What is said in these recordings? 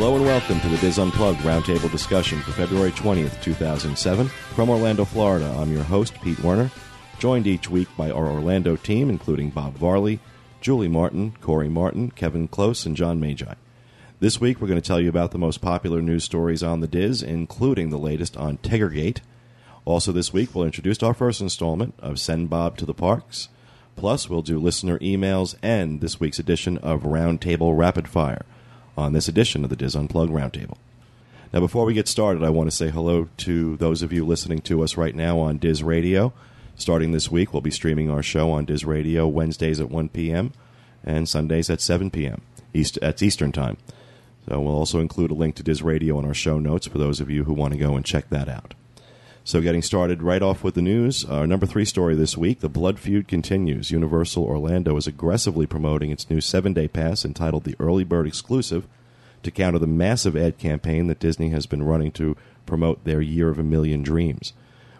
Hello and welcome to the DIS Unplugged Roundtable discussion for February 20th, 2007. From Orlando, Florida, I'm your host, Pete Werner, joined each week by our Orlando team, including Bob Varley, Julie Martin, Corey Martin, Kevin Close, and John Magi. This week, we're going to tell you about the most popular news stories on the DIS, including the latest on Tiggergate. Also, this week, we'll introduce our first installment of Send Bob to the Parks. Plus, we'll do listener emails and this week's edition of Roundtable Rapid Fire on this edition of the DIS Unplugged Roundtable. Now, before we get started, I want to say hello to those of you listening to us right now on DIS Radio. Starting this week, we'll be streaming our show on DIS Radio Wednesdays at 1 p.m. and Sundays at 7 p.m. East, that's Eastern Time. So we'll also include a link to DIS Radio in our show notes for those of you who want to go and check that out. So, getting started right off with the news, our number three story this week the Blood Feud continues. Universal Orlando is aggressively promoting its new seven day pass entitled the Early Bird Exclusive to counter the massive ad campaign that Disney has been running to promote their Year of a Million Dreams.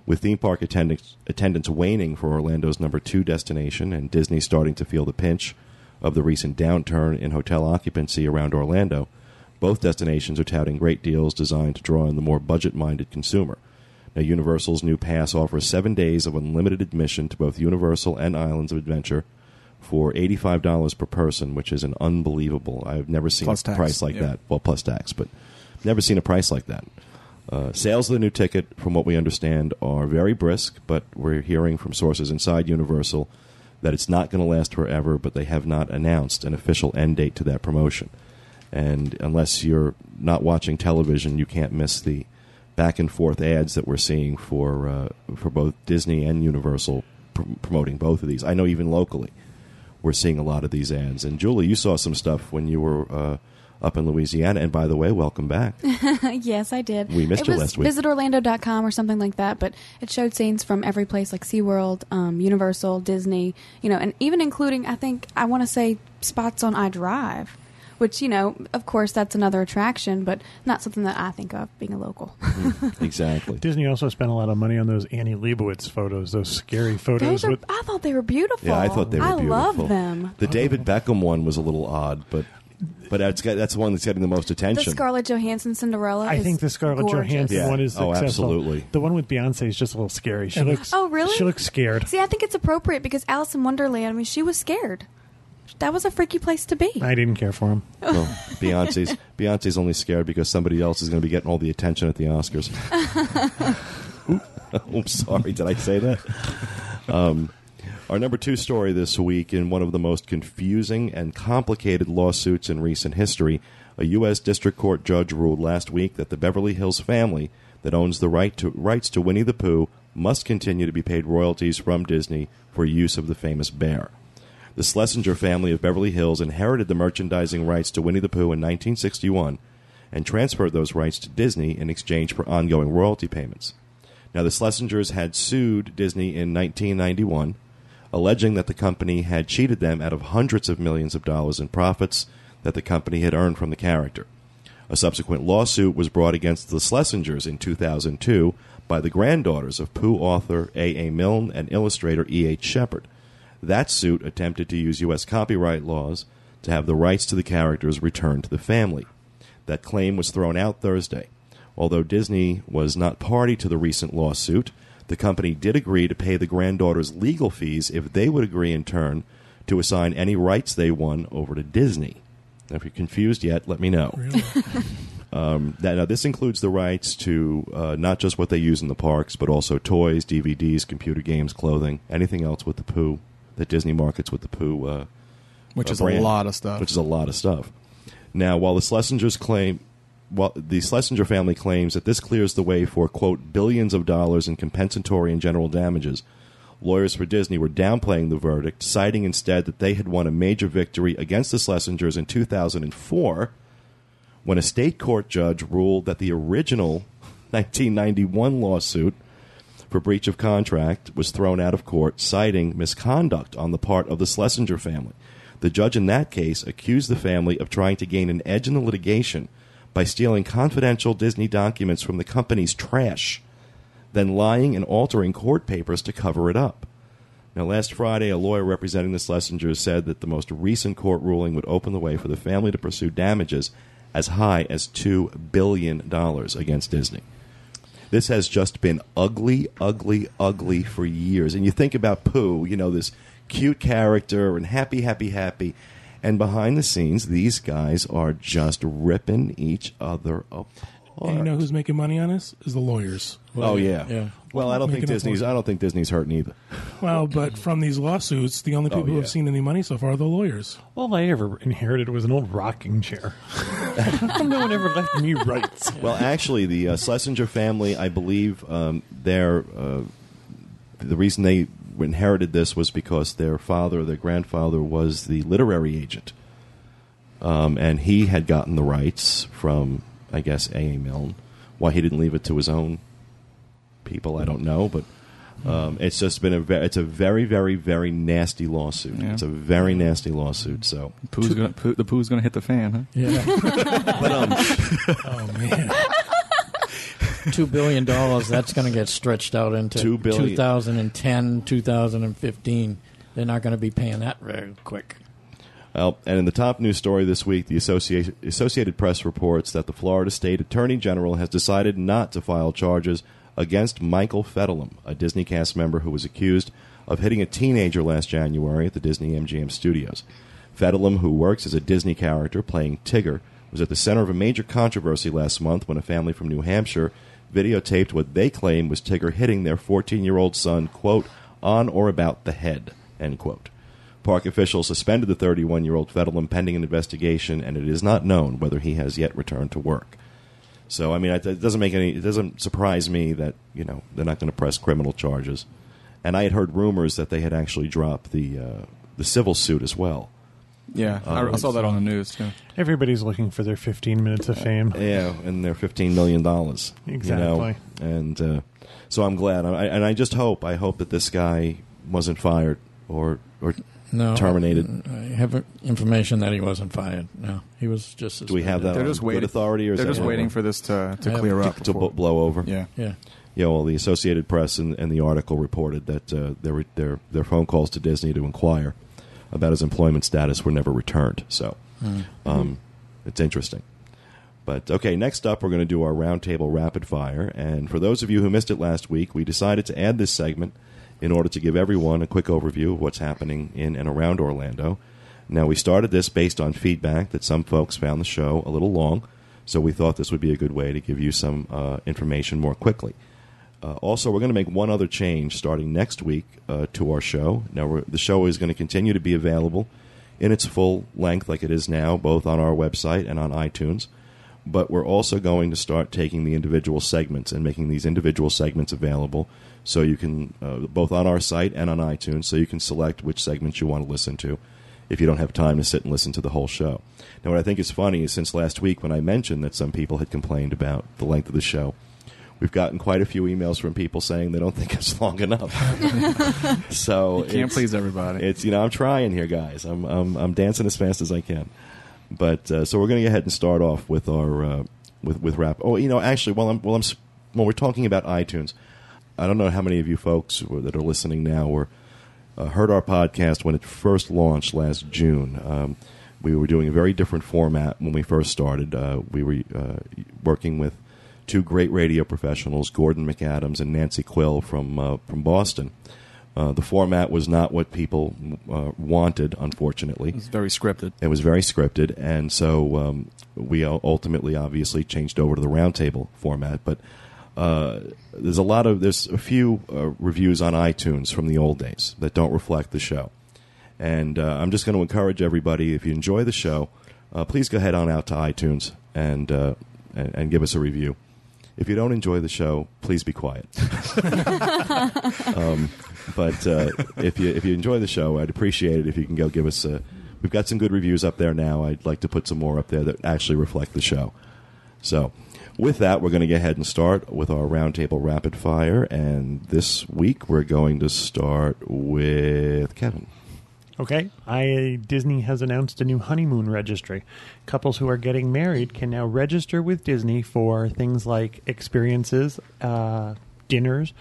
With theme park attendance, attendance waning for Orlando's number two destination and Disney starting to feel the pinch of the recent downturn in hotel occupancy around Orlando, both destinations are touting great deals designed to draw in the more budget minded consumer. Now, Universal's new pass offers seven days of unlimited admission to both Universal and Islands of Adventure for $85 per person, which is an unbelievable. I've never seen Plus a tax, price like yeah. that. Well, plus tax, but never seen a price like that. Uh, sales of the new ticket, from what we understand, are very brisk, but we're hearing from sources inside Universal that it's not going to last forever, but they have not announced an official end date to that promotion. And unless you're not watching television, you can't miss the back and forth ads that we're seeing for uh, for both Disney and Universal pr- promoting both of these. I know even locally, we're seeing a lot of these ads. And Julie, you saw some stuff when you were uh, up in Louisiana. And by the way, welcome back. yes, I did. We missed it you was last week. visitorlando.com or something like that, but it showed scenes from every place like SeaWorld, um, Universal, Disney, you know, and even including, I think, I want to say spots on iDrive, which, you know, of course, that's another attraction, but not something that I think of being a local. Mm, exactly. Disney also spent a lot of money on those Annie Leibovitz photos, those scary photos Those are, with I thought they were beautiful. Yeah, I thought they were beautiful. I beautiful. love them. The David Beckham one was a little odd, but but that's that's the one that's getting the most attention. The. Scarlett Johansson Cinderella. I is think the Scarlett gorgeous. Johansson Yeah. one is Oh, successful. absolutely. The one with Beyonce is just a little scary. She looks. Oh, really? She looks scared. See, I think it's appropriate because Alice in Wonderland, I mean, she was scared. That was a freaky place to be. I didn't care for him. Well, Beyonce's Beyonce's only scared because somebody else is going to be getting all the attention at the Oscars. I'm sorry, did I say that? Um, our number two story this week in one of the most confusing and complicated lawsuits in recent history, a U.S. District Court judge ruled last week that the Beverly Hills family that owns the right to, rights to Winnie the Pooh must continue to be paid royalties from Disney for use of the famous bear. The Schlesinger family of Beverly Hills inherited the merchandising rights to Winnie the Pooh in 1961 and transferred those rights to Disney in exchange for ongoing royalty payments. Now, the Schlesingers had sued Disney in 1991, alleging that the company had cheated them out of hundreds of millions of dollars in profits that the company had earned from the character. A subsequent lawsuit was brought against the Schlesingers in 2002 by the granddaughters of Pooh author A. A. Milne and illustrator E. H. Shepard. That suit attempted to use U.S. copyright laws to have the rights to the characters returned to the family. That claim was thrown out Thursday. Although Disney was not party to the recent lawsuit, the company did agree to pay the granddaughters legal fees if they would agree in turn to assign any rights they won over to Disney. Now, if you're confused yet, let me know. Um, that, now, this includes the rights to uh, not just what they use in the parks, but also toys, DVDs, computer games, clothing, anything else with the Pooh that Disney markets with the Pooh. Uh, which uh, is brand, a lot of stuff. Which is a lot of stuff. Now, while the Schlesingers claim, while the Schlesinger family claims that this clears the way for quote billions of dollars in compensatory and general damages, lawyers for Disney were downplaying the verdict, citing instead that they had won a major victory against the Schlesingers in 2004 when a state court judge ruled that the original 1991 lawsuit for breach of contract was thrown out of court, citing misconduct on the part of the Schlesinger family. The judge in that case accused the family of trying to gain an edge in the litigation by stealing confidential Disney documents from the company's trash, then lying and altering court papers to cover it up. Now, last Friday, a lawyer representing the Schlesingers said that the most recent court ruling would open the way for the family to pursue damages as high as two billion dollars against Disney. This has just been ugly, ugly, ugly for years. And you think about Pooh, you know, this cute character and happy, happy, happy. And behind the scenes, these guys are just ripping each other apart. And you know who's making money on this? Is the lawyers. Oh yeah. Yeah. Well, I don't think Disney's. I don't think Disney's hurting either. Well, but from these lawsuits, the only Oh, people who yeah. have seen any money so far are the lawyers. All I ever inherited was an old rocking chair. No one ever left me rights? Well, actually, the uh, Schlesinger family, I believe, um, their uh, the reason they inherited this was because their father, their grandfather, was the literary agent, um, and he had gotten the rights from, I guess, A. A. Milne. Why he didn't leave it to his own people, I don't know, but. Um, it's just been a ve- it's a very very very nasty lawsuit. Yeah. It's a very nasty lawsuit. So Pooh's gonna, Pooh, the poo's going to hit the fan, huh? Yeah. but um, Oh man, Two billion dollars. That's going to get stretched out into Two billion. 2010, 2015. They're not going to be paying that very quick. Well, and in the top news story this week, the Associated, Associated Press reports that the Florida State Attorney General has decided not to file charges against Michael Fettelum, a Disney cast member who was accused of hitting a teenager last January at the Disney MGM studios. Fettelum, who works as a Disney character playing Tigger, was at the center of a major controversy last month when a family from New Hampshire videotaped what they claim was Tigger hitting their 14 year old son, quote, on or about the head, end quote. Park officials suspended the 31 year old Fettelum pending an investigation, and it is not known whether he has yet returned to work. So, I mean, it it doesn't make any. It doesn't surprise me that you know they're not going to press criminal charges. And I had heard rumors that they had actually dropped the uh, the civil suit as well. Yeah, I, I saw that on the news too. Everybody's looking for their 15 minutes of fame. Yeah, and they're fifteen million dollars. Exactly. And uh, so I'm glad, I, and I just hope, I hope that this guy wasn't fired or or No. terminated. I have information that he wasn't fired. No, he was just. Do we have that They're on just good waiting. authority, or They're just waiting for this to, to clear up. to before- b- blow over? Yeah. Yeah. Yeah, well, the Associated Press and, and the article reported that uh, their, their their phone calls to Disney to inquire about his employment status were never returned. So, um, it's interesting. But okay, next up, we're going to do our roundtable rapid fire. And for those of you who missed it last week, we decided to add this segment in order to give everyone a quick overview of what's happening in and around Orlando. Now, we started this based on feedback that some folks found the show a little long, so we thought this would be a good way to give you some uh, information more quickly. Uh, also, we're going to make one other change starting next week uh, to our show. Now, the show is going to continue to be available in its full length, like it is now, both on our website and on iTunes. But we're also going to start taking the individual segments and making these individual segments available, so you can uh, both on our site and on iTunes, so you can select which segments you want to listen to if you don't have time to sit and listen to the whole show. Now, what I think is funny is since last week when I mentioned that some people had complained about the length of the show, we've gotten quite a few emails from people saying they don't think it's long enough. so You can't it's- please everybody. It's you know I'm trying here, guys. I'm I'm, I'm dancing as fast as I can. But uh, so we're going to go ahead and start off with our uh, with with rap. Oh, you know, actually, while I'm while I'm while we're talking about iTunes, I don't know how many of you folks that are listening now were uh, heard our podcast when it first launched last June. Um, we were doing a very different format when we first started. Uh, we were uh, working with two great radio professionals, Gordon McAdams and Nancy Quill from uh, from Boston. Uh, the format was not what people uh, wanted, unfortunately. it's very scripted. It was very scripted, and so um, we ultimately, obviously, changed over to the roundtable format. But uh, there's a lot of there's a few uh, reviews on iTunes from the old days that don't reflect the show, and uh, I'm just going to encourage everybody if you enjoy the show, uh, please go head on out to iTunes and, uh, and and give us a review. If you don't enjoy the show, please be quiet. um, but if you if you enjoy the show, I'd appreciate it if you can go give us a. We've got some good reviews up there now. I'd like to put some more up there that actually reflect the show. So, with that, we're going to go ahead and start with our roundtable rapid fire. And this week, we're going to start with Kevin. Okay. I Disney has announced a new honeymoon registry. Couples who are getting married can now register with Disney for things like experiences, uh, dinners,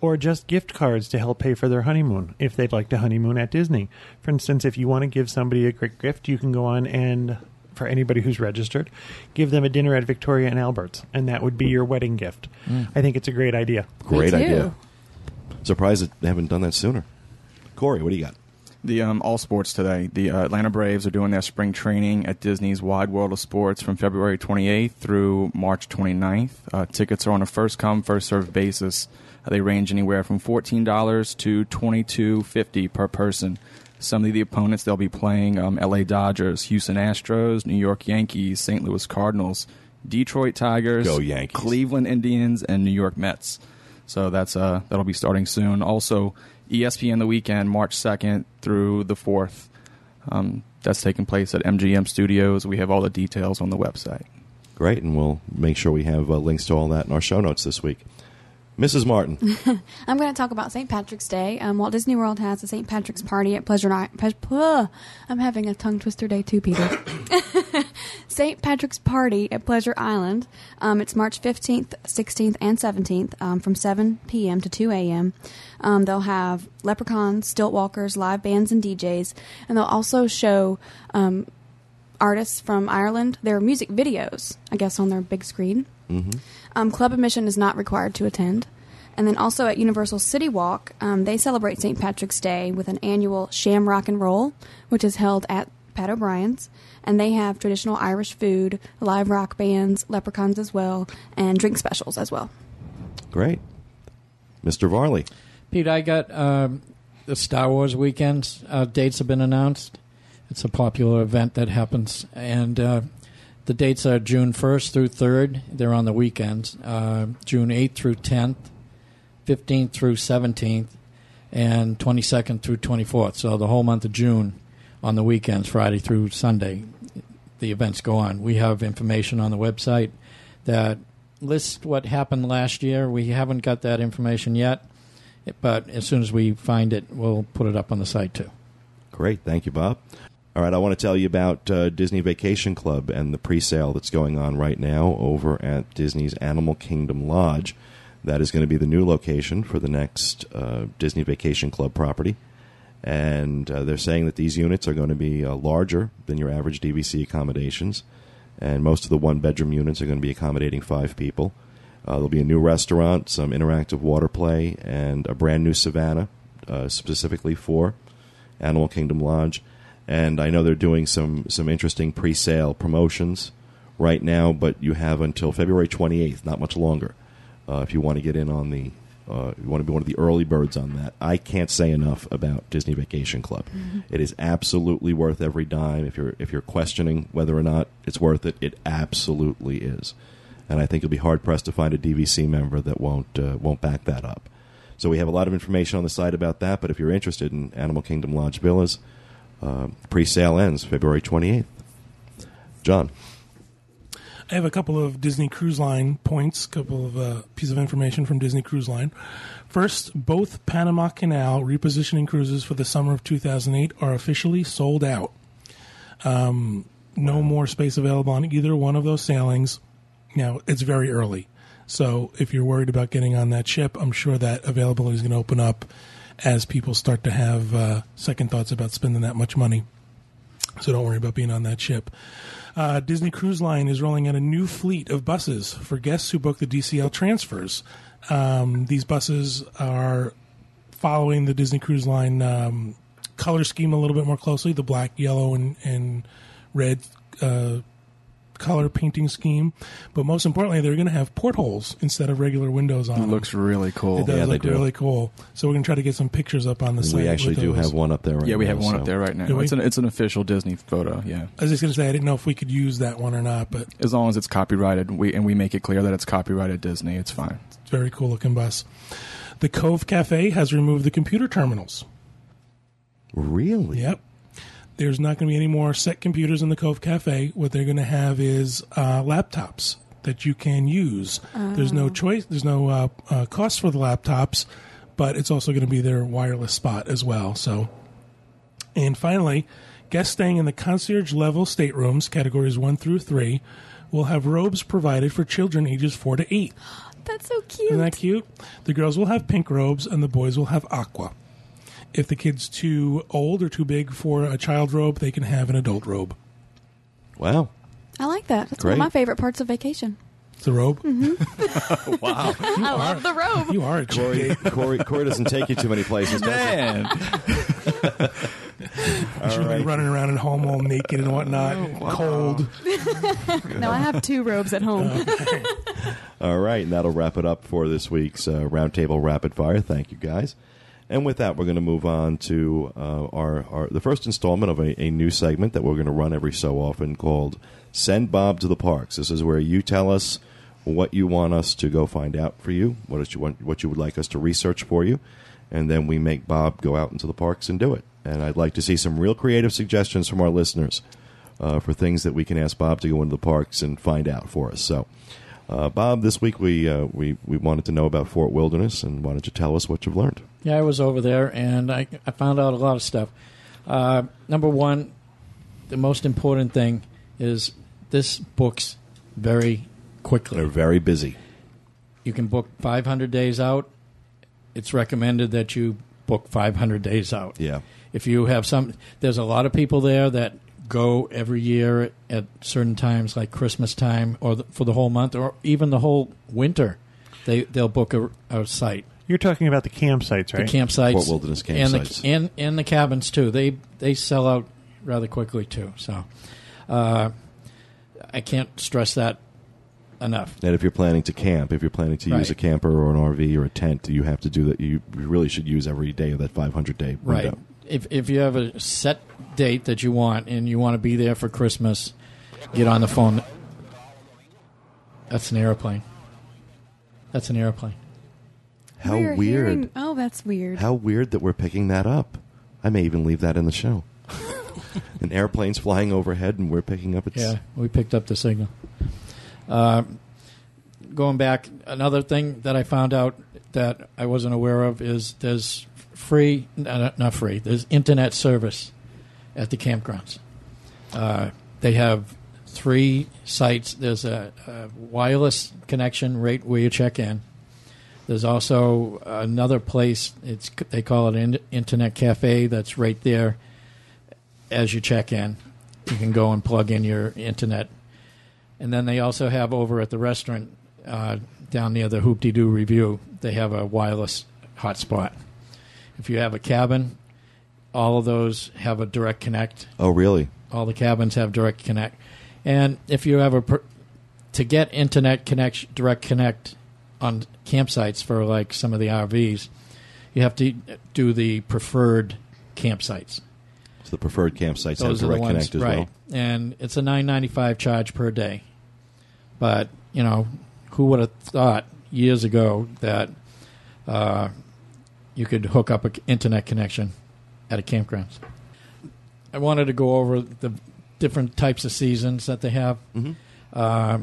or just gift cards to help pay for their honeymoon if they'd like to honeymoon at Disney. For instance, if you want to give somebody a great gift, you can go on and for anybody who's registered. Give them a dinner at Victoria and Albert's, and that would be your wedding gift. I think it's a great idea. Great too. idea. Surprised that they haven't done that sooner. Corey, what do you got? The um, all sports today. The uh, Atlanta Braves are doing their spring training at Disney's Wide World of Sports from February 28th through March 29th. Uh, tickets are on a first come first served basis. Uh, they range anywhere from fourteen dollars to twenty two fifty per person. Some of the opponents they'll be playing: um, L.A. Dodgers, Houston Astros, New York Yankees, St. Louis Cardinals, Detroit Tigers, Go Yankees. Cleveland Indians, and New York Mets. So that's uh, that'll be starting soon. Also, ESPN the weekend, March second through the fourth. Um, that's taking place at MGM Studios. We have all the details on the website. Great, and we'll make sure we have uh, links to all that in our show notes this week. Mrs. Martin, I'm going to talk about St. Patrick's Day. Um, Walt Disney World has a St. Patrick's party at Pleasure Island. I'm having a tongue twister day too, Peter. St. Patrick's Party at Pleasure Island. Um, it's March 15th, 16th, and 17th um, from 7 p.m. to 2 a.m. Um, they'll have leprechauns, stilt walkers, live bands, and DJs. And they'll also show um, artists from Ireland their music videos, I guess, on their big screen. Um, club admission is not required to attend. And then also at Universal City Walk, um, they celebrate St. Patrick's Day with an annual Sham Rock and Roll, which is held at Pat O'Brien's. And they have traditional Irish food, live rock bands, leprechauns as well, and drink specials as well. great. Mr. Varley, Pete, I got um, the Star Wars weekends. Uh, dates have been announced. It's a popular event that happens, and uh, the dates are June 1st through 3rd. They're on the weekends. Uh, June 8th through 10th, 15th through 17th, and 22nd through 24th. So the whole month of June on the weekends, Friday through Sunday, the events go on. We have information on the website that lists what happened last year. We haven't got that information yet, but as soon as we find it, we'll put it up on the site too. Great. Thank you, Bob. All right, I want to tell you about uh, Disney Vacation Club and the pre sale that's going on right now over at Disney's Animal Kingdom Lodge. That is going to be the new location for the next uh, Disney Vacation Club property. And uh, they're saying that these units are going to be uh, larger than your average DVC accommodations. And most of the one bedroom units are going to be accommodating five people. Uh, there'll be a new restaurant, some interactive water play, and a brand new savannah uh, specifically for Animal Kingdom Lodge. And I know they're doing some, some interesting pre sale promotions right now, but you have until February 28th, not much longer, uh, if you want to get in on the. Uh, you want to be one of the early birds on that. I can't say enough about Disney Vacation Club. It is absolutely worth every dime. If you're if you're questioning whether or not it's worth it, it absolutely is. And I think you'll be hard pressed to find a DVC member that won't uh, won't back that up. So we have a lot of information on the site about that. But if you're interested in Animal Kingdom Lodge villas, uh, pre-sale ends February 28th. John, I have a couple of Disney Cruise Line points, a couple of uh, piece of information from Disney Cruise Line. First, both Panama Canal repositioning cruises for the summer of 2008 are officially sold out. Um, no more space available on either one of those sailings. Now, it's very early. So if you're worried about getting on that ship, I'm sure that availability is going to open up as people start to have uh, second thoughts about spending that much money. So don't worry about being on that ship. Uh, Disney Cruise Line is rolling out a new fleet of buses for guests who book the DCL transfers. Um, these buses are following the Disney Cruise Line um, color scheme a little bit more closely the black, yellow, and, and red uh, color painting scheme. But most importantly, they're going to have portholes instead of regular windows on It them. looks really cool. It does Yeah, they look do. really cool. So we're going to try to get some pictures up on the site. we actually do those. have one up there right Yeah, we now, have one so- up there right now. Do we? It's an it's an official Disney photo. Yeah, I was just going to say I didn't know if we could use that one or not, but as long as it's copyrighted, we and we make it clear that it's copyrighted Disney, it's fine. it's a very cool looking bus. The Cove Cafe has removed the computer terminals. Really? Yep. There's not going to be any more set computers in the Cove Cafe. What they're going to have is uh, laptops that you can use. There's no choice. There's no uh, uh, cost for the laptops, but it's also going to be their wireless spot as well. So, and finally, guests staying in the concierge level staterooms, categories one through three, will have robes provided for children ages four to eight. That's so cute. Isn't that cute? The girls will have pink robes and the boys will have aqua. If the kid's too old or too big for a child robe, they can have an adult robe. Wow. I like that. That's Great. one of my favorite parts of vacation. It's the robe. Wow. I love the robe. You are a Corey, cheapskate. Corey, Corey doesn't take you too many places, does he? Man, You should right. be running around at home all naked and whatnot, cold. No, I have two robes at home. All right, and that'll wrap it up for this week's uh, Roundtable Rapid Fire. Thank you, guys. And with that, we're going to move on to uh, our, our the first installment of a, a new segment that we're going to run every so often called "Send Bob to the Parks." This is where you tell us what you want us to go find out for you, what you want, what you would like us to research for you, and then we make Bob go out into the parks and do it. And I'd like to see some real creative suggestions from our listeners uh, for things that we can ask Bob to go into the parks and find out for us. So. Uh, Bob, this week we, uh, we we wanted to know about Fort Wilderness, and why don't you tell us what you've learned? Yeah, I was over there and I, I found out a lot of stuff. Uh, number one, the most important thing is this books very quickly. They're very busy. You can book 500 days out. It's recommended that you book 500 days out. Yeah, If you have some, there's a lot of people there that go every year at certain times, like Christmas time, or the, for the whole month, or even the whole winter. They they'll book a, a site. You're talking about the campsites, right? The campsites, Fort Wilderness and campsites. the, and and the cabins too. They they sell out rather quickly too. So, uh, I can't stress that enough. and if you're planning to camp, if you're planning to use a camper or an RV or a tent, you have to do that. You really should use every day of that 500 day window. Right. If if you have a set date that you want and you want to be there for Christmas, get on the phone. That's an airplane. That's an airplane. How We're weird! hearing- oh, that's weird. How weird that we're picking that up. I may even leave that in the show. An airplane's flying overhead, and we're picking up its. Yeah, we picked up the signal. Uh, going back, another thing that I found out that I wasn't aware of is there's free, not not free, there's internet service at the campgrounds. Uh, they have three sites. There's a, a wireless connection right where you check in. There's also another place. It's they call it an internet cafe. That's right there as you check in. You can go and plug in your internet. And then they also have over at the restaurant uh, down near the Hoop Doo Review, they have a wireless hotspot. If you have a cabin, all of those have a direct connect. Oh, really? All the cabins have direct connect. And if you have a per- to get internet connection, direct connect on campsites for like some of the RVs, you have to do the preferred campsites. So the preferred campsites Those have direct ones, connect as right? well. And it's a nine ninety five charge per day. But you know, who would have thought years ago that uh, you could hook up an internet connection at a campground? I wanted to go over the different types of seasons that they have. Mhm. Uh,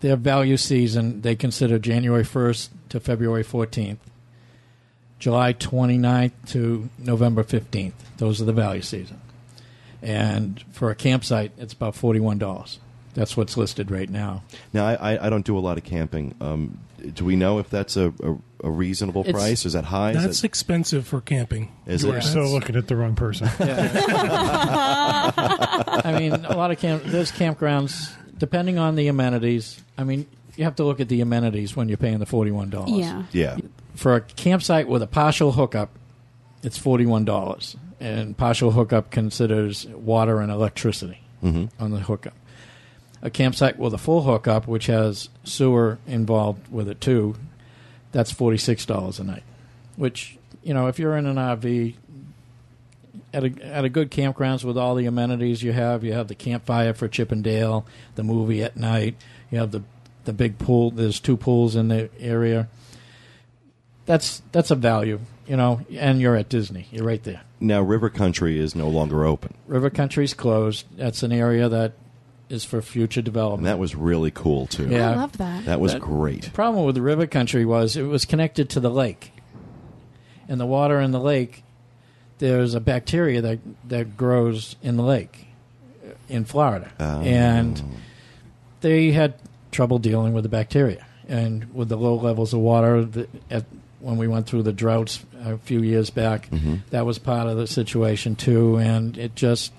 their value season they consider January first to February fourteenth. July 29th to November 15th. Those are the value season. And for a campsite, it's about $41. That's what's listed right now. Now, I, I, I don't do a lot of camping. Um, do we know if that's a, a, a reasonable It's- price? Is that high? Is That's that- expensive for camping. Is You it? are so looking at the wrong person. I mean, a lot of camp, there's campgrounds, depending on the amenities. I mean, you have to look at the amenities when you're paying the $41. yeah. yeah. For a campsite with a partial hookup, it's $41. And partial hookup considers water and electricity. hmm on the hookup. A campsite with a full hookup, which has sewer involved with it too, that's forty six dollars a night. Which you know, if you're in an RV at a at a good campgrounds with all the amenities you have, you have the campfire for Chip and Dale, the movie at night, you have the the big pool. There's two pools in the area. That's that's a value, you know, and you're at Disney. You're right there. Now, River Country is no longer open. River Country's closed. That's an area that is for future development. And that was really cool, too. Yeah. I love that. That was That- great. The problem with the river country was it was connected to the lake. And the water in the lake, there's a bacteria that, that grows in the lake uh, in Florida. Oh. And they had trouble dealing with the bacteria. And with the low levels of water, the, at, when we went through the droughts a few years back, Mhm. that was part of the situation too. And it just,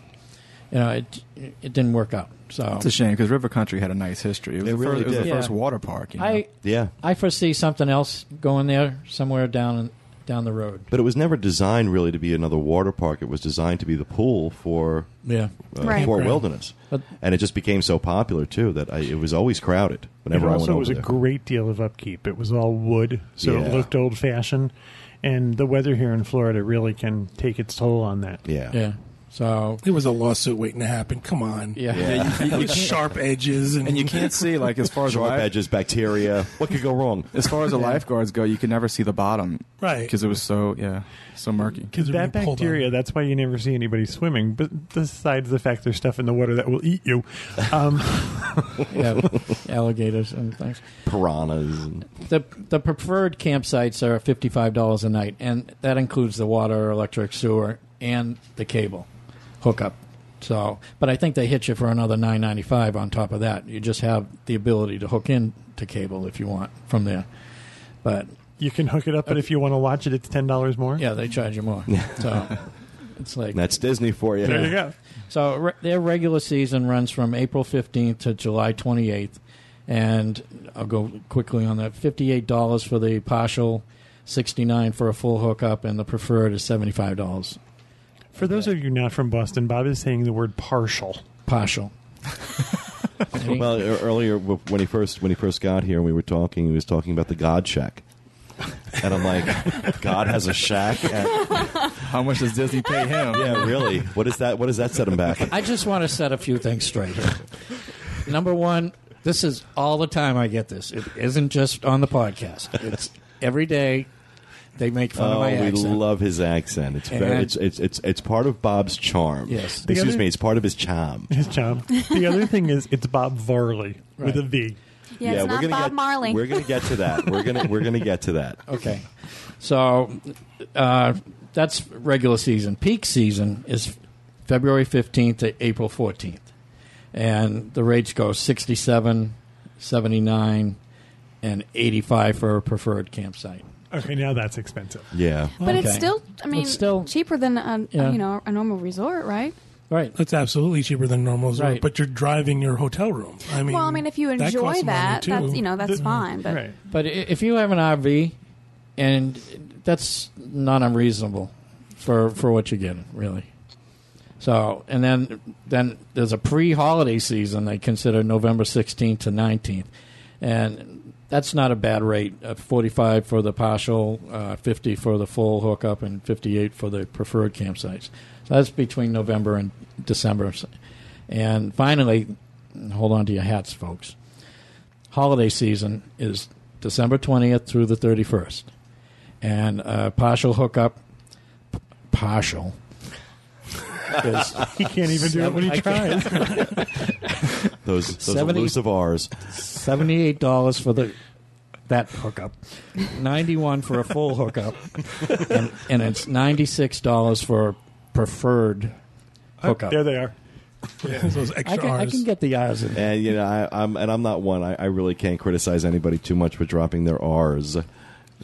you know, it, it didn't work out. So It's a shame because River Country had a nice history. It was, It the, really first, it was did. the Yeah. first water park. You know? I Yeah. I foresee something else going there somewhere down down the road. But it was never designed really to be another water park. It was designed to be the pool for Yeah. uh, Right. Fort Campground. Wilderness, But- and it just became so popular too that I, it was always crowded whenever I went also over was a there. great deal of upkeep. It was all wood, so Yeah. it looked old fashioned. And the weather here in Florida really can take its toll on that. yeah. Yeah. So it was a lawsuit waiting to happen. Come on. yeah. Yeah. you, you With can't, sharp edges and, and you can't see like as far as Sharp li- edges, bacteria. What could go wrong? as far as the lifeguards go, you can never see the bottom right because it was so yeah so murky. Kids are that being pulled on. bacteria, that's why you never see anybody swimming. But besides the fact there's stuff in the water that will eat you. Um, yeah, alligators and things. Piranhas. And, The the preferred campsites are fifty five dollars a night, and that includes the water, electric, sewer, and the cable hookup. So, but I think they hit you for another nine ninety five on top of that. You just have the ability to hook in to cable if you want from there. But you can hook it up, but if you want to watch it, it's $10 more. yeah, they charge you more. so it's like that's Disney for you. There you go. So re- their regular season runs from April 15th to July 28th, and I'll go quickly on that. Fifty-eight dollars for the partial, sixty-nine for a full hookup, and the preferred is seventy-five dollars For those of you not from Boston, Bob is saying the word partial. partial. Well, e- earlier w- when he first when he first got here and we were talking, he was talking about the God Shack, and I'm like, God has a shack. At, How much does Disney pay him? yeah, really. What is that? What does that set him back? I just want to set a few things straight. here. Number one, this is all the time I get this. It isn't just on the podcast. It's every day. They make fun of Oh, my we accent. love his accent. It's very, it's, it's it's it's part of Bob's charm. Yes. The Excuse other- me. It's part of his charm. His job. the other thing is it's Bob Varley with a V. yeah, it's not we're gonna Bob get, Marley. We're gonna get to that. We're gonna we're gonna get to that. Okay. So uh, that's regular season. Peak season is February 15th to April 14th. And the rates go 67, 79, and 85 for a preferred campsite. Okay, now that's expensive. Yeah. but it's Okay. still, I mean, It's still- cheaper than a, Yeah. you know a normal resort, right? Right. It's absolutely cheaper than normal resort, Right. but you're driving your hotel room. I mean, well, I mean, if you enjoy costs money, that, too. that's you know that's The- fine. But right. But i- if you have an RV, and that's not unreasonable for, for what you're getting, really. So, and then then there's a pre-holiday season they consider November 16th to 19th, and that's not a bad rate. Uh, 45 for the partial, uh, 50 for the full hookup, and 58 for the preferred campsites. So that's between November and December. And finally, hold on to your hats, folks. Holiday season is December 20th through the 31st, and uh, partial hookup, p- partial. is He can't even do it when he tries. Those those 70 elusive R's. Seventy-eight dollars for the that hookup, ninety-one for a full hookup, and, and it's ninety-six dollars for preferred hookup. there they are. Yeah, those I extra can, I R's. can get the R's in. And you know, I, I'm and I'm not one. I, I really can't criticize anybody too much for dropping their R's.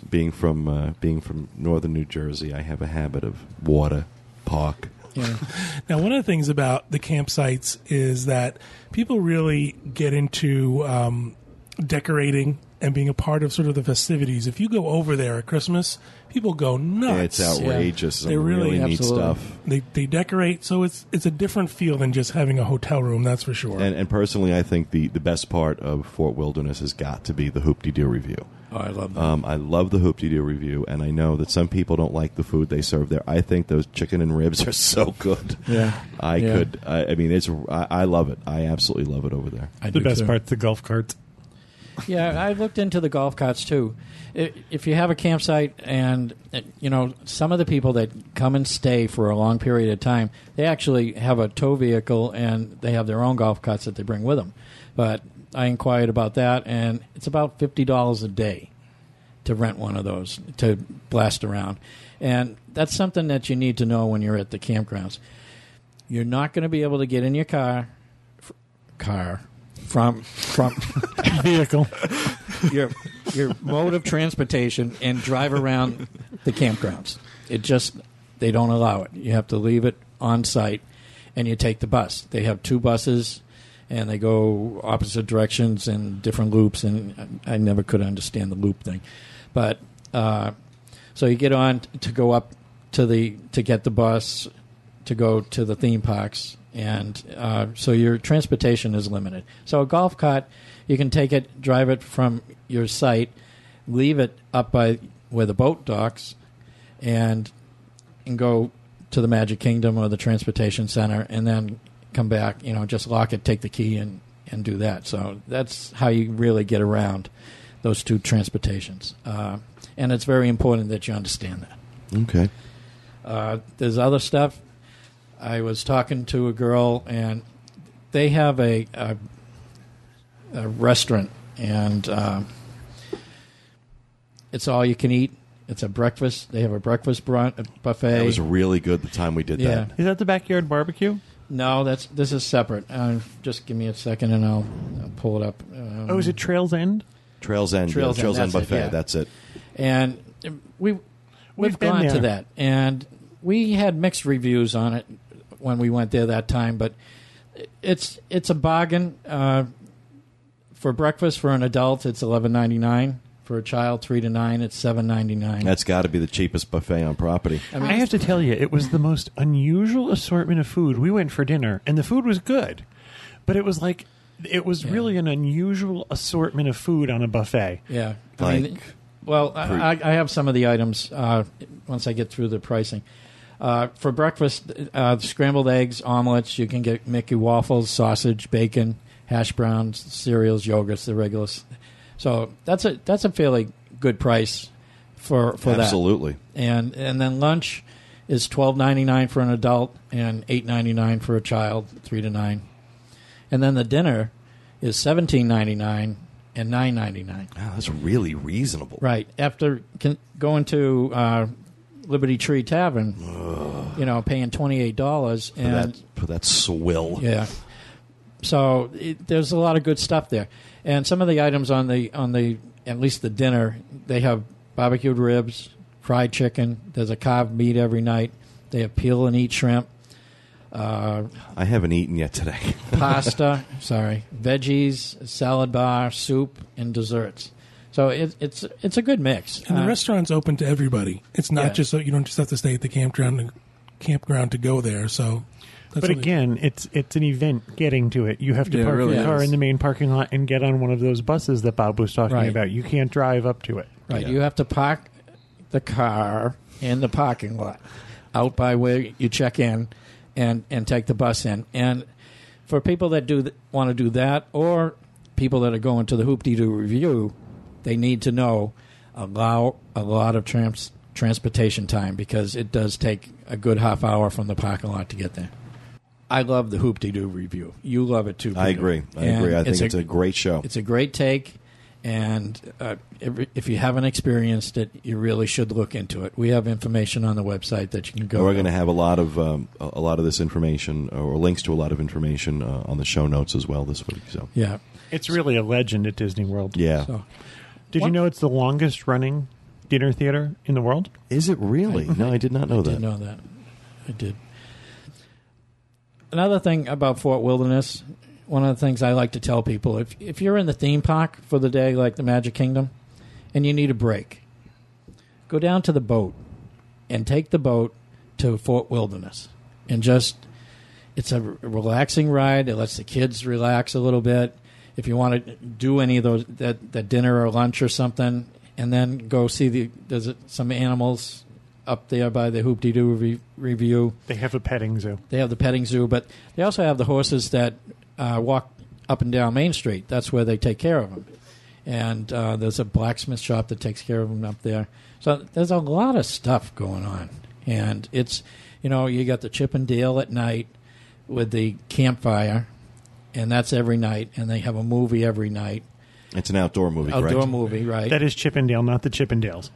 Being from uh, being from northern New Jersey, I have a habit of water, park. Yeah. Now, one of the things about the campsites is that people really get into um, decorating and being a part of sort of the festivities. If you go over there at Christmas, people go nuts. It's outrageous. Some They really- really, neat stuff. They they decorate, so it's it's a different feel than just having a hotel room. That's for sure. And, and personally, I think the, the best part of Fort Wilderness has got to be the Hoop-Dee-Doo Revue. Oh, I love that. Um, I love the Hoop-Dee-Doo Revue, and I know that some people don't like the food they serve there. I think those chicken and ribs are so good. Yeah. I Yeah. could. I, I mean, it's. I, I love it. I absolutely love it over there. I The do best too. part's the golf carts. Yeah, I looked into the golf carts too. If you have a campsite and uh, you know some of the people that come and stay for a long period of time, they actually have a tow vehicle and they have their own golf carts that they bring with them. But I inquired about that, and it's about fifty dollars a day to rent one of those to blast around, and that's something that you need to know when you're at the campgrounds. You're not going to be able to get in your car, car from from Vehicle. your your mode of transportation and drive around the campgrounds. It just they don't allow it. You have to leave it on site, and you take the bus. They have two buses, and they go opposite directions and different loops, and I never could understand the loop thing. But uh, so you get on to go up to the to get the bus to go to the theme parks, and uh, so your transportation is limited. So a golf cart, you can take it, drive it from your site, leave it up by where the boat docks, and and go to the Magic Kingdom or the transportation center, and then come back. You know, just lock it, take the key, and and do that. So that's how you really get around those two transportations. Uh, and it's very important that you understand that. Okay. Uh, there's other stuff. I was talking to a girl, and they have a a, a restaurant, and uh, it's all you can eat. It's a breakfast. They have a breakfast brun- buffet. That was really good the time we did yeah. that. Is that the backyard barbecue? No, that's this is separate. Uh, just give me a second, and I'll, I'll pull it up. Um, Oh, is it Trails End? Trails End, Trails yeah, End, Trails End that's it, Buffet. yeah. That's it. and we we've, We've been gone to that, and we had mixed reviews on it when we went there that time. But it's it's a bargain uh, for breakfast for an adult. It's eleven ninety nine for a child, three to nine. It's seven ninety nine. That's got to be the cheapest buffet on property. I mean, I have to tell you, it was the most unusual assortment of food. We went for dinner, and the food was good, but it was like it was Yeah. really an unusual assortment of food on a buffet. Yeah, I Like mean, well, fruit. I, I have some of the items uh, once I get through the pricing. Uh, for breakfast, uh, scrambled eggs, omelets. You can get Mickey waffles, sausage, bacon, hash browns, cereals, yogurts, the regulars. So that's a that's a fairly good price for for that. Absolutely. And and then lunch is twelve ninety nine for an adult and eight ninety nine for a child, three to nine. And then the dinner is seventeen ninety nine and nine ninety nine. Wow, that's really reasonable. Right after going to uh, Liberty Tree Tavern, you know, paying twenty eight dollars For and that, for that swill. yeah. So it, there's a lot of good stuff there, and some of the items on the on the at least the dinner they have barbecued ribs, fried chicken. There's a carved meat every night. They have peel and eat shrimp, uh, I haven't eaten yet today. pasta. sorry, veggies, salad bar, soup, and desserts. So it, it's it's a good mix. And the Uh, restaurant's open to everybody. It's not Yeah. just so you don't just have to stay at the campground campground to go there. So, that's but again, it's it's an event getting to it. You have to Yeah, park really your car is. in the main parking lot and get on one of those buses that Bob was talking Right. about. You can't drive up to it. Right. Yeah. You have to park the car in the parking lot out by where you check in and, and take the bus in. And for people that do th- want to do that or people that are going to the Hoop Dee Doo Revue, they need to know allow a lot of trans- transportation time because it does take a good half hour from the parking lot to get there. I love the Hoop Dee Doo Revue. You love it too. I agree. I And agree. I think it's a, great show. it's a great take, and uh, if, if you haven't experienced it, you really should look into it. We have information on the website that you can go. And we're going to have a lot of um, a a lot of this information or links to a lot of information uh, on the show notes as well this week. So yeah. It's really a legend at Disney World. yeah, So Did What- you know it's the longest running dinner theater in the world? is it really? No, I did not know I that. I did know that. I did. Another thing about Fort Wilderness, one of the things I like to tell people, if if you're in the theme park for the day, like the Magic Kingdom, and you need a break, go down to the boat and take the boat to Fort Wilderness, and just it's a relaxing ride. It lets the kids relax a little bit. If you want to do any of those that, that dinner or lunch or something, and then go see the there's some animals up there by the Hoop Dee Doo re- review. They have a petting zoo. They have the petting zoo, but they also have the horses that uh, walk up and down Main Street. That's where they take care of them. And uh, there's a blacksmith shop that takes care of them up there. So there's a lot of stuff going on. And it's, you know, you got the Chip and Dale at night with the campfire, and that's every night. And they have a movie every night. It's an outdoor movie, Outdoor correct? movie, right? That is Chippendale, not the Chippendales.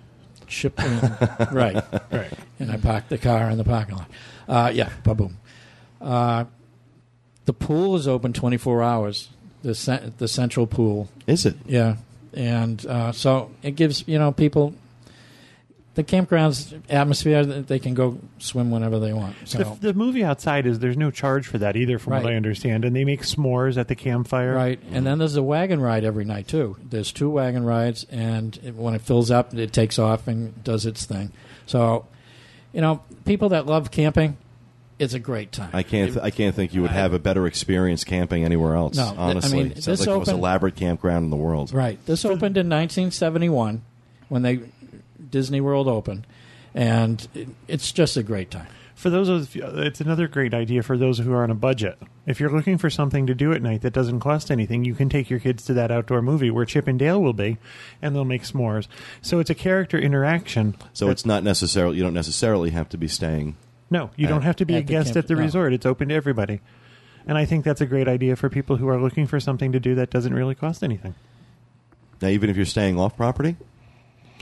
Chip and, right. Right. and I parked the car in the parking lot. Uh, yeah, boom. Uh, the pool is open 24 hours. The cen- the central pool, Is it? yeah, and uh, so it gives you know people the campground's atmosphere, that they can go swim whenever they want. So. The, the movie outside is there's no charge for that either, from Right. what I understand, and they make s'mores at the campfire. Right, and then there's a wagon ride every night too. There's two wagon rides, and it, when it fills up, it takes off and does its thing. So, you know, people that love camping, it's a great time. I can't. Th- I can't think you would have a better experience camping anywhere else. No, th- I honestly, mean, Sounds this like the most open- elaborate campground in the world. Right. This opened in 1971 when they Disney World open, and it, it's just a great time. For those of it's another great idea for those who are on a budget. If you're looking for something to do at night that doesn't cost anything, you can take your kids to that outdoor movie where Chip and Dale will be, and they'll make s'mores. So it's a character interaction. So that- it's not necessarily. You don't necessarily have to be staying. no, you don't have to be a guest camp- at the no. resort. It's open to everybody, and I think that's a great idea for people who are looking for something to do that doesn't really cost anything. Now, even if you're staying off property.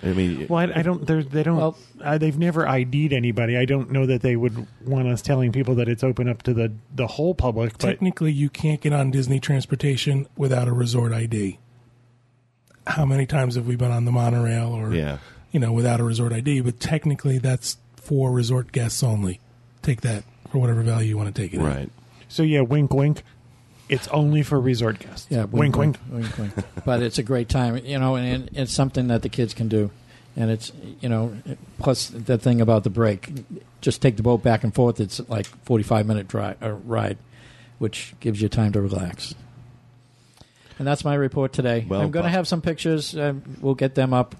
I mean, Well, I, I don't. they're- They don't. Well- uh, they've never ID'd anybody. I don't know that they would want us telling people that it's open up to the the whole public. But Technically, you can't get on Disney transportation without a resort ID. How many times have we been on the monorail or yeah. you know without a resort ID? But technically, that's for resort guests only. Take that for whatever value you want to take it. at. Right. so yeah, wink, wink. It's only for resort guests. Yeah, wink, wink. wink, wink. but it's a great time, you know, and it's something that the kids can do, and it's you know, plus the thing about the break, just take the boat back and forth. It's like forty-five minute drive uh, ride, which gives you time to relax. And that's my report today. Well, I'm going to have some pictures. Uh, we'll get them up,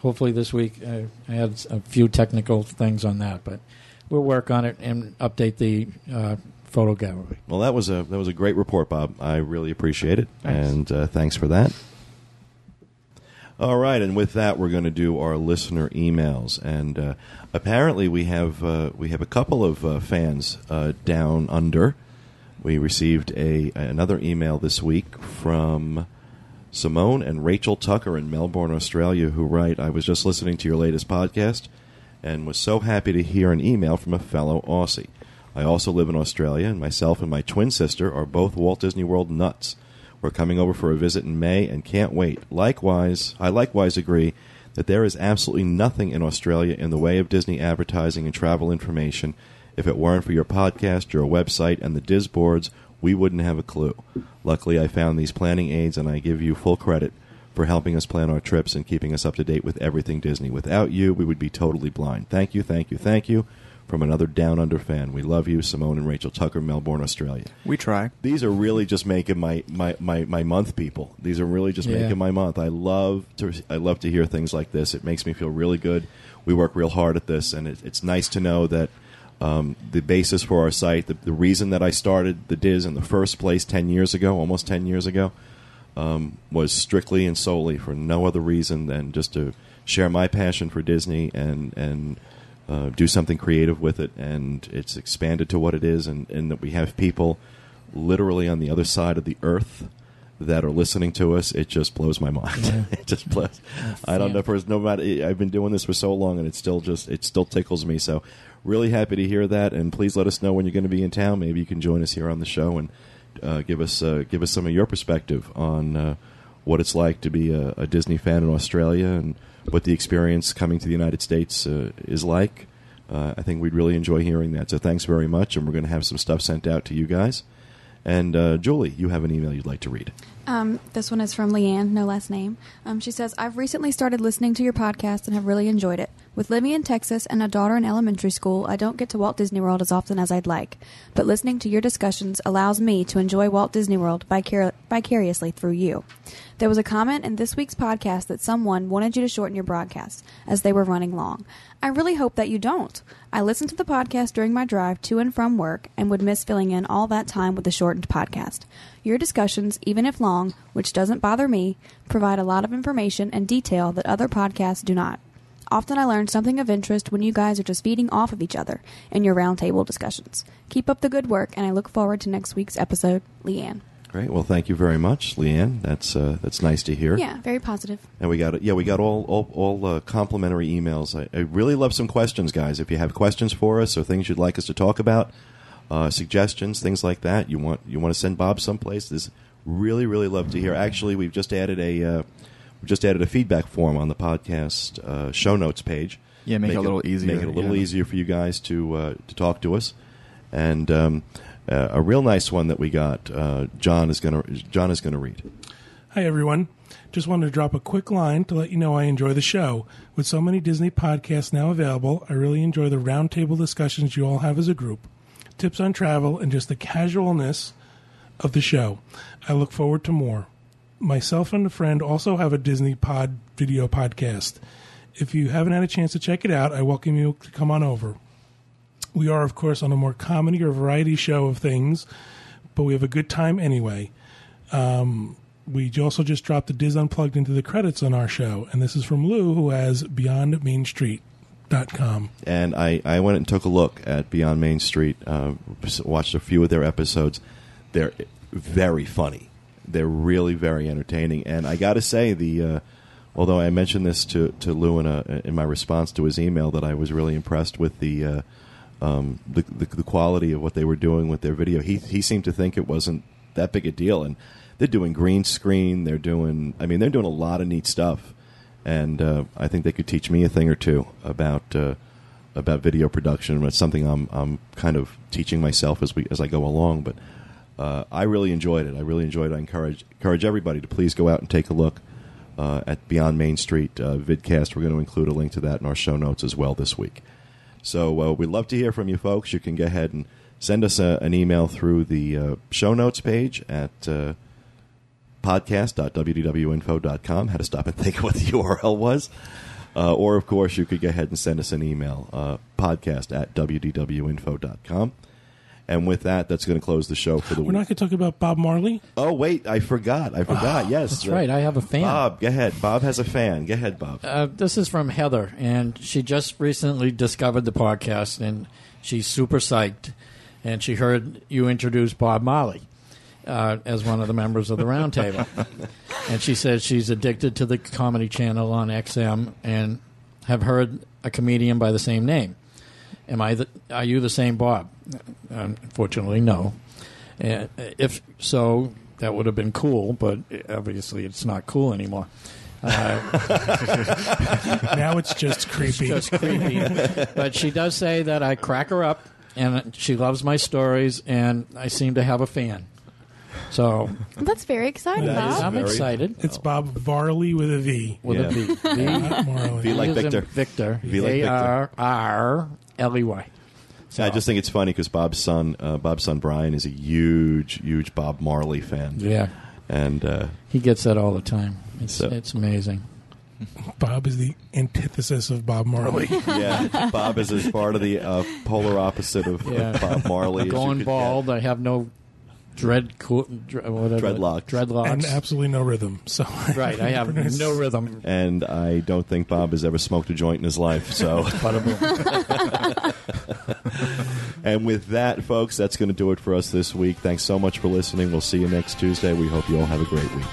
hopefully this week. Uh, I had a few technical things on that, but we'll work on it and update the uh, photo gallery. Well, that was a that was a great report, Bob. I really appreciate it, Thanks. and uh, thanks for that. All right, and with that, we're going to do our listener emails, and uh, apparently we have uh, we have a couple of uh, fans uh, down under. We received a another email this week from Simone and Rachel Tucker in Melbourne, Australia, who write, "I was just listening to your latest podcast, and was so happy to hear an email from a fellow Aussie. I also live in Australia, and myself and my twin sister are both Walt Disney World nuts. We're coming over for a visit in May and can't wait. Likewise, I likewise agree that there is absolutely nothing in Australia in the way of Disney advertising and travel information. If it weren't for your podcast, your website, and the DIS boards, we wouldn't have a clue. Luckily, I found these planning aids, and I give you full credit for helping us plan our trips and keeping us up to date with everything Disney. Without you, we would be totally blind. Thank you, thank you, thank you. From another Down Under fan. We love you, Simone and Rachel Tucker, Melbourne, Australia. We try. These are really just making my, my, my, my month, people. These are really just Yeah. making my month. I love to I love to hear things like this. It makes me feel really good. We work real hard at this, and it, it's nice to know that um, the basis for our site, the, the reason that I started the DIS in the first place ten years ago, almost ten years ago, um, was strictly and solely for no other reason than just to share my passion for Disney and and uh, do something creative with it. And it's expanded to what it is, and, and that we have people literally on the other side of the earth that are listening to us. It just blows my mind. Yeah. it just blows. I don't know. For no matter, I've been doing this for so long, and it still just it still tickles me. So really happy to hear that, and please let us know when you're going to be in town. Maybe you can join us here on the show and uh, give us uh, give us some of your perspective on uh, what it's like to be a, a Disney fan in Australia and what the experience coming to the United States uh, is like. Uh, I think we'd really enjoy hearing that. So thanks very much, and we're going to have some stuff sent out to you guys. And uh, Julie, you have an email you'd like to read. Um, this one is from Leanne, no last name. Um, she says, I've recently started listening to your podcast and have really enjoyed it. With living in Texas and a daughter in elementary school, I don't get to Walt Disney World as often as I'd like. But listening to your discussions allows me to enjoy Walt Disney World vicar- vicariously through you. There was a comment in this week's podcast that someone wanted you to shorten your broadcasts as they were running long. I really hope that you don't. I listened to the podcast during my drive to and from work and would miss filling in all that time with the shortened podcast. Your discussions, even if long, which doesn't bother me, provide a lot of information and detail that other podcasts do not. Often I learn something of interest when you guys are just feeding off of each other in your roundtable discussions. Keep up the good work, and I look forward to next week's episode. Leanne. Great. Well, thank you very much, Leanne. That's uh, that's nice to hear. Yeah, very positive. And we got yeah, we got all all, all uh, complimentary emails. I, I really love some questions, guys. If you have questions for us or things you'd like us to talk about, uh, suggestions, things like that, you want you want to send Bob someplace. This really really love to hear. Actually, we've just added a uh, we just added a feedback form on the podcast uh, show notes page. Yeah, make it a little easier, Make it a little yeah. easier for you guys to uh, to talk to us. And um, uh, a real nice one that we got. Uh, John is gonna John is gonna read. Hi, everyone. Just wanted to drop a quick line to let you know I enjoy the show. With so many Disney podcasts now available, I really enjoy the roundtable discussions you all have as a group, tips on travel, and just the casualness of the show. I look forward to more. Myself and a friend also have a Disney Pod video podcast. If you haven't had a chance to check it out, I welcome you to come on over. We are, of course, on a more comedy or variety show of things, but we have a good time anyway. Um, we also just dropped the DIS Unplugged into the credits on our show, and this is from Lou, who has BeyondMainStreet.com. and I, I went and took a look at Beyond Main Street, uh, watched a few of their episodes. They're very funny. They're really very entertaining, and I got to say the. Uh, although I mentioned this to to Lou in, a, in my response to his email, that I was really impressed with the. Uh, um, the, the the quality of what they were doing with their video. He he seemed to think it wasn't that big a deal, and they're doing green screen. They're doing. I mean, they're doing a lot of neat stuff, and uh, I think they could teach me a thing or two about uh, about video production. It's something I'm I'm kind of teaching myself as we as I go along. But uh, I really enjoyed it. I really enjoyed it. I encourage encourage everybody to please go out and take a look uh, at Beyond Main Street uh, vidcast. We're going to include a link to that in our show notes as well this week. So uh, we'd love to hear from you folks. You can go ahead and send us a, an email through the uh, show notes page at uh, podcast.wdwinfo.com. Had to stop and think what the URL was. Uh, or, of course, you could go ahead and send us an email, uh, podcast at wdwinfo.com. And with that, that's going to close the show for the week. We're not going to talk about Bob Marley. oh, wait, I forgot. I forgot. yes. That's uh, right. I have a fan. Bob, go ahead. Bob has a fan. Go ahead, Bob. Uh, this is from Heather, and she just recently discovered the podcast, and she's super psyched. And she heard you introduce Bob Marley uh, as one of the members of the roundtable. and she says she's addicted to the comedy channel on XM and have heard a comedian by the same name. Am I? The, are you the same Bob? Unfortunately, no. And if so, that would have been cool, but obviously it's not cool anymore. Uh, now it's just creepy. just creepy. but she does say that I crack her up, and she loves my stories, and I seem to have a fan. So That's very exciting, That is Bob. I'm very- excited. It's Bob Varley with a V. With Yeah. a V. V. Not Marley. V like Victor. Victor. V like Victor. R R L E Y. I just think it's funny because Bob's son, uh, Bob's son Brian, is a huge, huge Bob Marley fan. Yeah, And uh, he gets that all the time. It's So- it's amazing. Bob is the antithesis of Bob Marley. yeah, Bob is as part of the uh, polar opposite of, of Yeah. Bob Marley. as you Going could bald. I have no dread co- dre- whatever Dreadlocks. Dreadlocks. and absolutely no rhythm. So right. I have no rhythm. And I don't think Bob has ever smoked a joint in his life. So, Bada and with that, folks, that's going to do it for us this week. Thanks so much for listening. We'll see you next Tuesday. We hope you all have a great week.